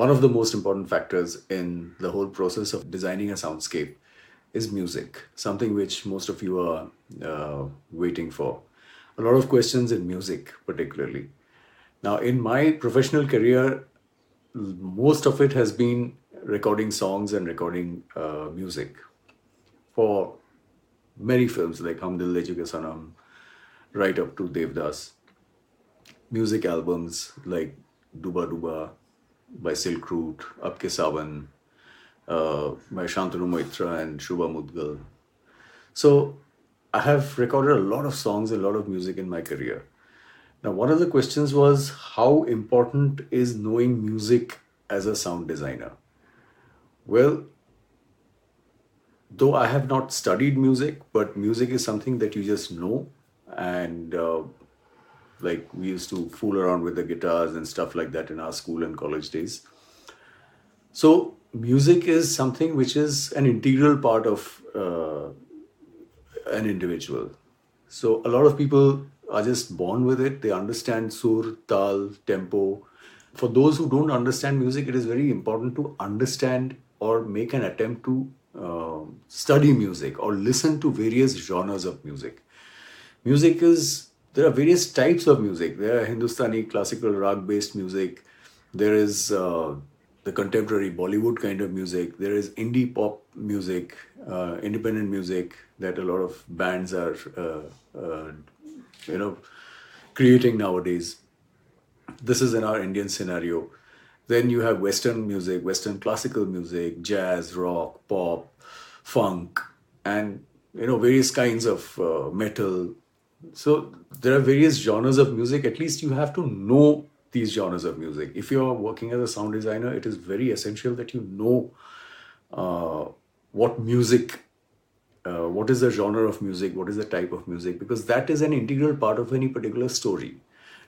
one of the most important factors in the whole process of designing a soundscape is music, something which most of you are uh, waiting for. A lot of questions in music, particularly. Now, in my professional career, most of it has been recording songs and recording uh, music for many films like Hum Dil De Chuke Sanam, right up to Devdas. Music albums like Dooba Dooba by Silk Route, Sawan, uh, by Shantanu Moitra and Shubha Mudgal. So I have recorded a lot of songs, a lot of music in my career. Now, one of the questions was how important is knowing music as a sound designer? Well, though I have not studied music, but music is something that you just know. And uh, like we used to fool around with the guitars and stuff like that in our school and college days. So, music is something which is an integral part of uh, an individual. So, a lot of people are just born with it. They understand sur, tal, tempo. For those who don't understand music, it is very important to understand or make an attempt to uh, study music or listen to various genres of music. Music is, there are various types of music. There are Hindustani classical rag based music. There is uh, the contemporary Bollywood kind of music. There is indie pop music, uh, independent music that a lot of bands are, uh, uh, you know, creating nowadays. This is in our Indian scenario. Then you have Western music, Western classical music, jazz, rock, pop, funk, and you know various kinds of uh, metal. So there are various genres of music. At least you have to know these genres of music. If you're working as a sound designer, it is very essential that you know uh, what music, uh, what is the genre of music, what is the type of music, because that is an integral part of any particular story.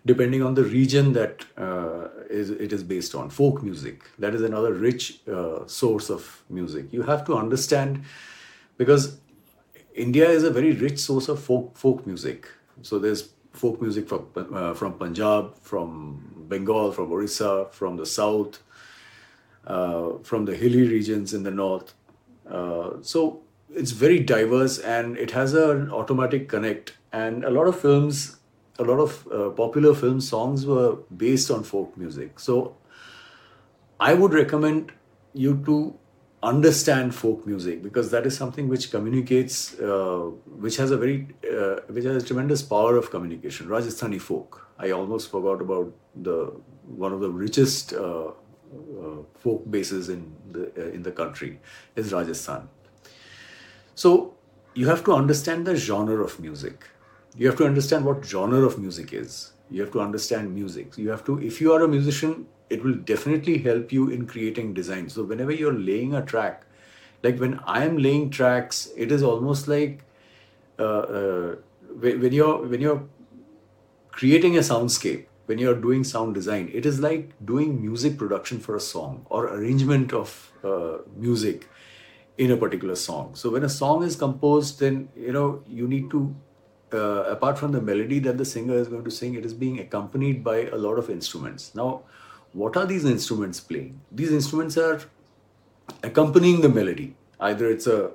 Depending on the region that uh, is, it is based on, folk music, that is another rich uh, source of music. You have to understand because India is a very rich source of folk folk music. So there's folk music from uh, from Punjab, from Bengal, from Orissa, from the south, uh, from the hilly regions in the north. Uh, so it's very diverse and it has an automatic connect. And a lot of films, a lot of uh, popular film songs were based on folk music. So I would recommend you to understand folk music because that is something which communicates, uh, which has a very, uh, which has a tremendous power of communication. Rajasthani folk. I almost forgot about the one of the richest uh, uh folk bases in the uh, in the country is Rajasthan. So you have to understand the genre of music. You have to understand what genre of music is. You have to understand music. You have to, if you are a musician, it will definitely help you in creating design. So whenever you're laying a track, like when I am laying tracks, it is almost like uh, uh, when you're when you're creating a soundscape, when you're doing sound design, it is like doing music production for a song or arrangement of uh, music in a particular song. So when a song is composed, then you know you need to uh, apart from the melody that the singer is going to sing, it is being accompanied by a lot of instruments. Now, what are these instruments playing? These instruments are accompanying the melody. Either it's a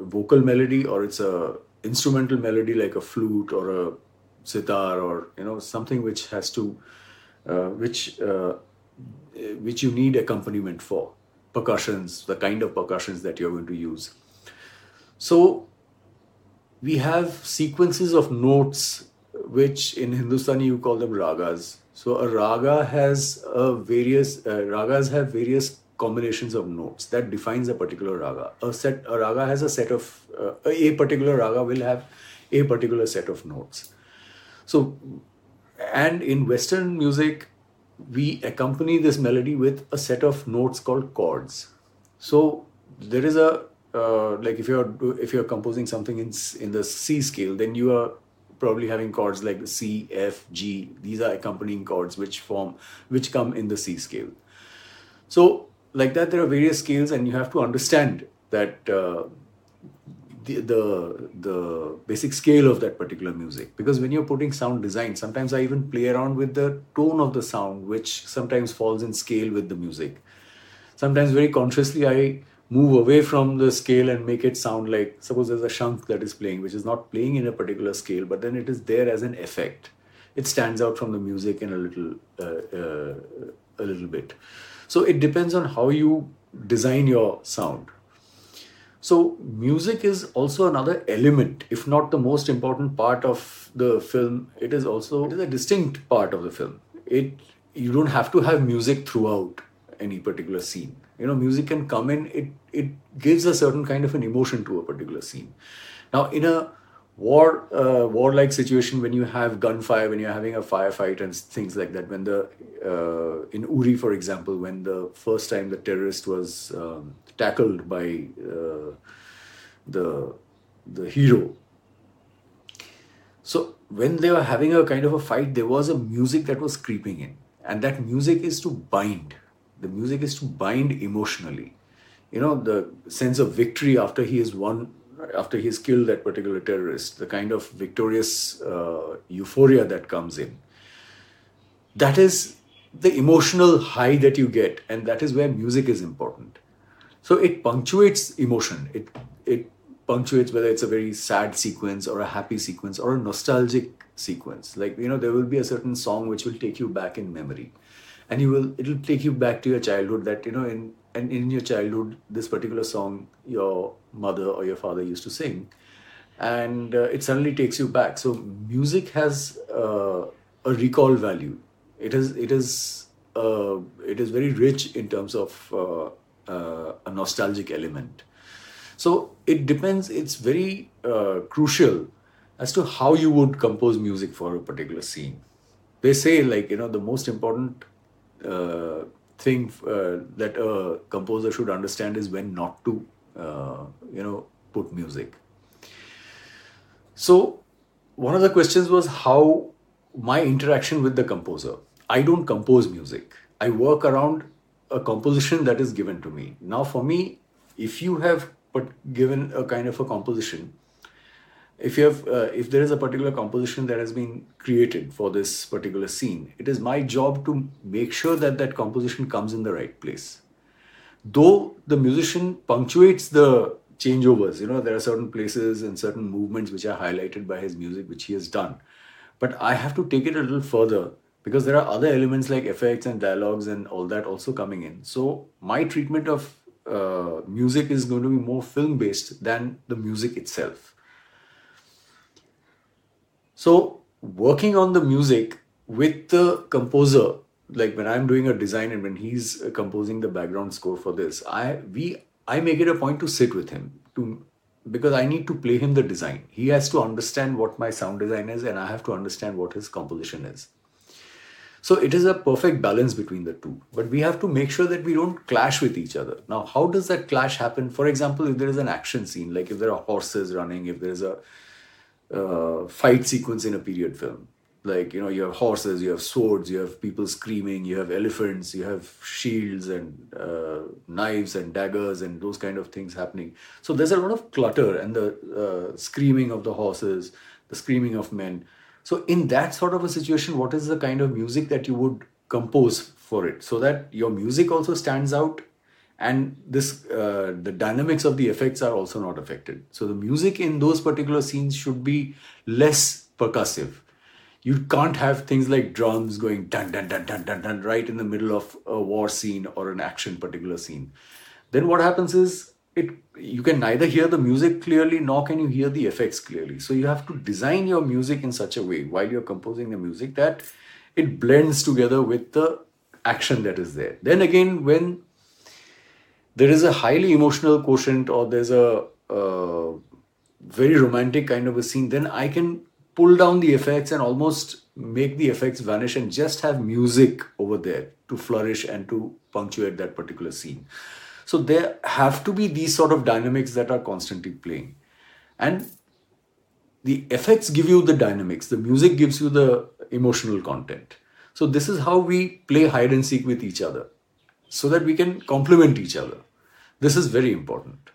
vocal melody or it's a instrumental melody like a flute or a sitar or you know something which has to uh, which uh, which you need accompaniment for percussions the kind of percussions that you're going to use so we have sequences of notes which in hindustani you call them ragas so a raga has a various uh, ragas have various combinations of notes that defines a particular raga. A set a raga has a set of uh, a particular raga will have a particular set of notes. So and in Western music, we accompany this melody with a set of notes called chords. So there is a uh, like if you're if you're composing something in in the C scale, then you are probably having chords like C, F, G. These are accompanying chords which form, which come in the C scale. So like that, there are various scales, and you have to understand that uh, the, the the basic scale of that particular music. Because when you're putting sound design, sometimes I even play around with the tone of the sound, which sometimes falls in scale with the music. sometimes very consciously I move away from the scale and make it sound like suppose there's a shank that is playing which is not playing in a particular scale but then it is there as an effect. It stands out from the music in a little uh, uh, a little bit. So it depends on how you design your sound. So music is also another element if not the most important part of the film it is also it is a distinct part of the film. It you don't have to have music throughout any particular scene. You know music can come in it it gives a certain kind of an emotion to a particular scene. Now in a war uh, warlike situation when you have gunfire when you're having a firefight and things like that when the uh, in uri for example when the first time the terrorist was um, tackled by uh, the the hero. So when they were having a kind of a fight there was a music that was creeping in. And that music is to bind the music is to bind emotionally. You know the sense of victory after he has won after he's killed that particular terrorist the kind of victorious uh, euphoria that comes in. That is the emotional high that you get and that is where music is important. So it punctuates emotion. It it punctuates whether it's a very sad sequence or a happy sequence or a nostalgic sequence. Like you know there will be a certain song which will take you back in memory and you will it'll take you back to your childhood that you know in and in your childhood this particular song your mother or your father used to sing. And uh, it suddenly takes you back. So music has uh, a recall value. It is it is uh, it is very rich in terms of uh, uh, a nostalgic element. So it depends it's very uh, crucial as to how you would compose music for a particular scene. They say like you know the most important uh, thing uh, that a composer should understand is when not to, uh, you know, put music. So one of the questions was how my interaction with the composer. I don't compose music. I work around a composition that is given to me. Now, for me, if you have put, given a kind of a composition, if you have uh, if there is a particular composition that has been created for this particular scene it is my job to make sure that that composition comes in the right place. Though the musician punctuates the changeovers you know there are certain places and certain movements which are highlighted by his music which he has done. But i have to take it a little further because there are other elements like effects and dialogues and all that also coming in. So my treatment of uh, music is going to be more film based than the music itself so working on the music with the composer, like when I'm doing a design and when he's uh, composing the background score for this, I we I make it a point to sit with him to because I need to play him the design. He has to understand what my sound design is, and I have to understand what his composition is. So it is a perfect balance between the two. But we have to make sure that we don't clash with each other. Now, how does that clash happen? For example, if there is an action scene, like if there are horses running, if there is a uh, fight sequence in a period film. Like, you know, you have horses, you have swords, you have people screaming, you have elephants, you have shields and uh, knives and daggers and those kind of things happening. So there's a lot of clutter and the uh, screaming of the horses, the screaming of men. So, in that sort of a situation, what is the kind of music that you would compose for it so that your music also stands out and this uh, the dynamics of the effects are also not affected. So the music in those particular scenes should be less percussive. You can't have things like drums going dun dun dun dun dun dun right in the middle of a war scene or an action particular scene. Then what happens is it you can neither hear the music clearly nor can you hear the effects clearly. So you have to design your music in such a way while you're composing the music that it blends together with the action that is there. Then again when there is a highly emotional quotient or there's a uh, very romantic kind of a scene, then I can pull down the effects and almost make the effects vanish and just have music over there to flourish and to punctuate that particular scene. So there have to be these sort of dynamics that are constantly playing. And the effects give you the dynamics, the music gives you the emotional content. So this is how we play hide and seek with each other so that we can complement each other. This is very important.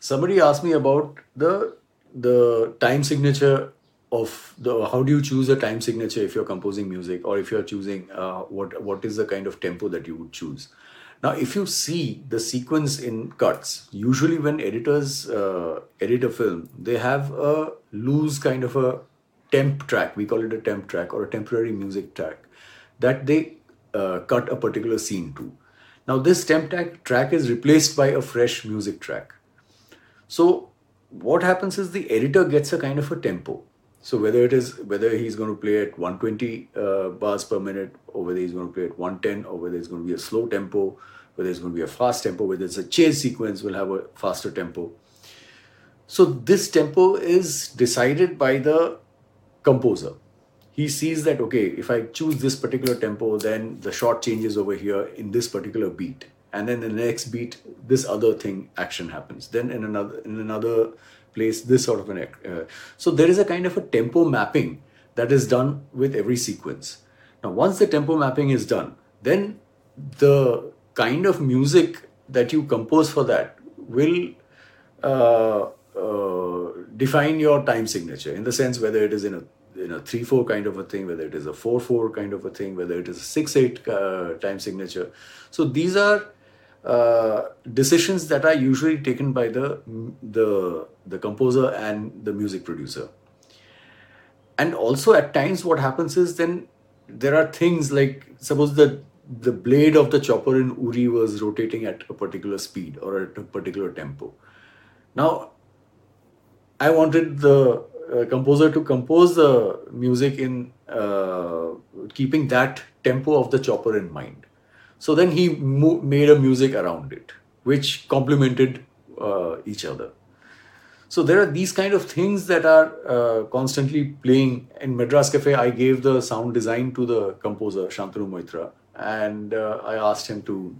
Somebody asked me about the the time signature of the how do you choose a time signature if you're composing music or if you're choosing uh, what what is the kind of tempo that you would choose. Now, if you see the sequence in cuts, usually when editors uh, edit a film, they have a loose kind of a temp track, we call it a temp track or a temporary music track, that they uh, cut a particular scene to. Now, this temp track, is replaced by a fresh music track. So, what happens is the editor gets a kind of a tempo. So whether it is whether he's going to play at 120 uh, bars per minute, or whether he's going to play at 110, or whether it's going to be a slow tempo, whether it's going to be a fast tempo, whether it's a chase sequence will have a faster tempo. So this tempo is decided by the composer. He sees that okay, if I choose this particular tempo, then the shot changes over here in this particular beat, and then the next beat, this other thing action happens. Then in another in another place this sort of an uh, so there is a kind of a tempo mapping that is done with every sequence now once the tempo mapping is done then the kind of music that you compose for that will uh, uh, define your time signature in the sense whether it is in a in a 3-4 kind of a thing, whether it is a 4-4 kind of a thing, whether it is a 6-8 uh, time signature. So these are uh, decisions that are usually taken by the the the composer and the music producer and also at times what happens is then there are things like suppose the the blade of the chopper in uri was rotating at a particular speed or at a particular tempo now i wanted the uh, composer to compose the music in uh, keeping that tempo of the chopper in mind so then he mo- made a music around it, which complemented uh, each other. So there are these kind of things that are uh, constantly playing. In Madras Cafe, I gave the sound design to the composer Shantanu Moitra, and uh, I asked him to.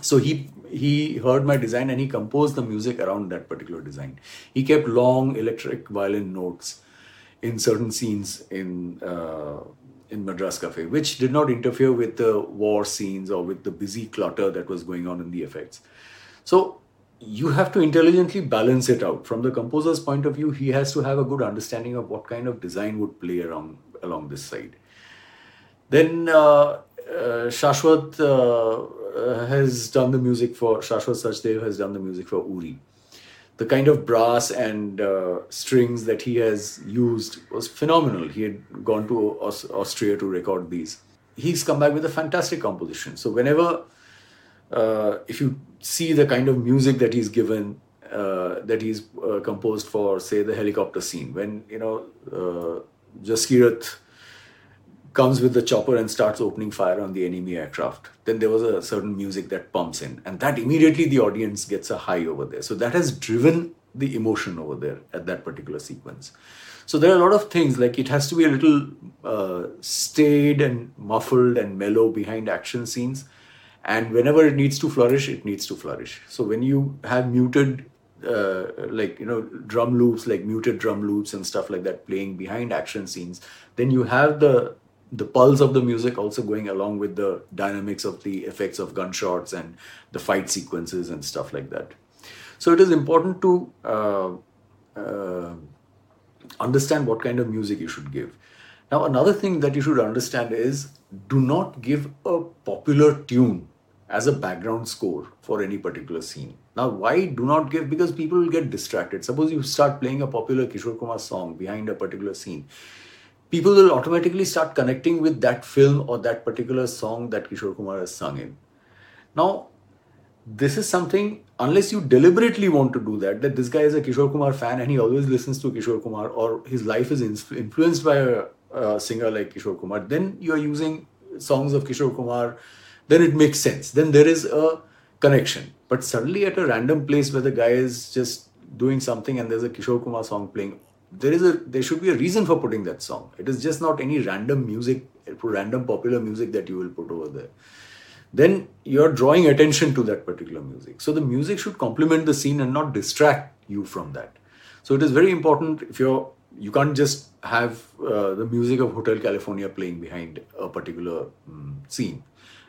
So he he heard my design and he composed the music around that particular design. He kept long electric violin notes in certain scenes in uh, in Madras Cafe, which did not interfere with the war scenes or with the busy clutter that was going on in the effects. So you have to intelligently balance it out. From the composer's point of view, he has to have a good understanding of what kind of design would play around along this side. Then uh, Shashwat uh, has done the music for Shashwat Sachdev has done the music for Uri the kind of brass and uh, strings that he has used was phenomenal. He had gone to Aus- Austria to record these. He's come back with a fantastic composition. So whenever, uh, if you see the kind of music that he's given, uh, that he's uh, composed for, say, the helicopter scene, when you know uh, Jaskirat comes with the chopper and starts opening fire on the enemy aircraft, then there was a certain music that pumps in, and that immediately the audience gets a high over there. So that has driven the emotion over there at that particular sequence. So there are a lot of things like it has to be a little uh, staid and muffled and mellow behind action scenes, and whenever it needs to flourish, it needs to flourish. So when you have muted uh, like you know drum loops like muted drum loops and stuff like that playing behind action scenes then you have the the pulse of the music also going along with the dynamics of the effects of gunshots and the fight sequences and stuff like that. So it is important to uh, uh, understand what kind of music you should give. Now, another thing that you should understand is do not give a popular tune as a background score for any particular scene. Now, why do not give? Because people will get distracted. Suppose you start playing a popular Kishore Kumar song behind a particular scene people will automatically start connecting with that film or that particular song that Kishore Kumar has sung in. Now, this is something, unless you deliberately want to do that, that this guy is a Kishore Kumar fan and he always listens to Kishore Kumar or his life is influenced by a, a singer like Kishore Kumar, then you are using songs of Kishore Kumar, then it makes sense. Then there is a connection. But suddenly at a random place where the guy is just doing something and there's a Kishore Kumar song playing, there is a there should be a reason for putting that song. It is just not any random music random popular music that you will put over there. Then you're drawing attention to that particular music. So the music should complement the scene and not distract you from that. So it is very important if you're you can't just have uh, the music of hotel california playing behind a particular um, scene.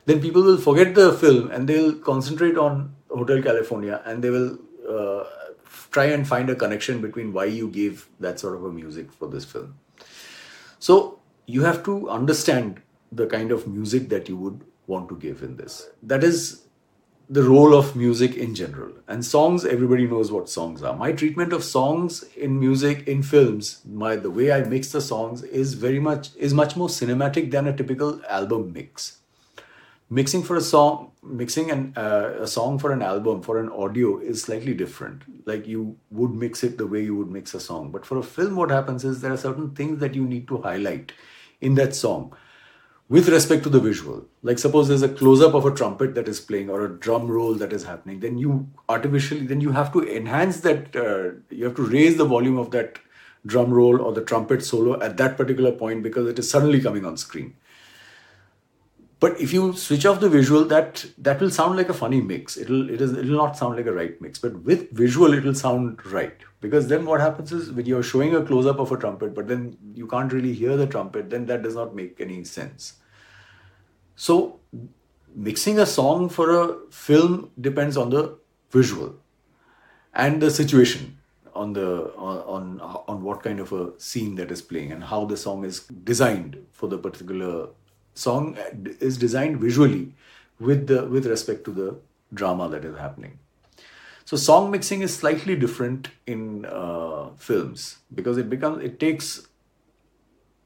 Then people will forget the film and they'll concentrate on hotel california and they will uh, try and find a connection between why you gave that sort of a music for this film. So you have to understand the kind of music that you would want to give in this. That is the role of music in general. And songs, everybody knows what songs are. My treatment of songs in music, in films, my the way I mix the songs is very much is much more cinematic than a typical album mix. Mixing for a song, mixing an, uh, a song for an album for an audio is slightly different. Like you would mix it the way you would mix a song. But for a film, what happens is there are certain things that you need to highlight in that song with respect to the visual. Like suppose there's a close-up of a trumpet that is playing or a drum roll that is happening, then you artificially then you have to enhance that. Uh, you have to raise the volume of that drum roll or the trumpet solo at that particular point because it is suddenly coming on screen. But if you switch off the visual, that that will sound like a funny mix. It'll it is it'll not sound like a right mix. But with visual, it will sound right because then what happens is when you're showing a close up of a trumpet, but then you can't really hear the trumpet, then that does not make any sense. So, mixing a song for a film depends on the visual and the situation on the on on what kind of a scene that is playing and how the song is designed for the particular song is designed visually with the with respect to the drama that is happening so song mixing is slightly different in uh, films because it becomes it takes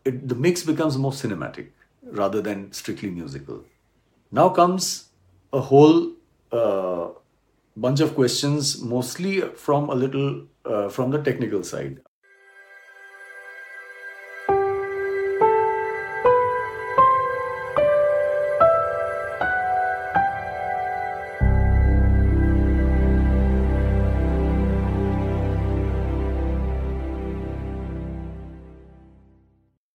it, the mix becomes more cinematic rather than strictly musical. Now comes a whole uh, bunch of questions, mostly from a little uh, from the technical side.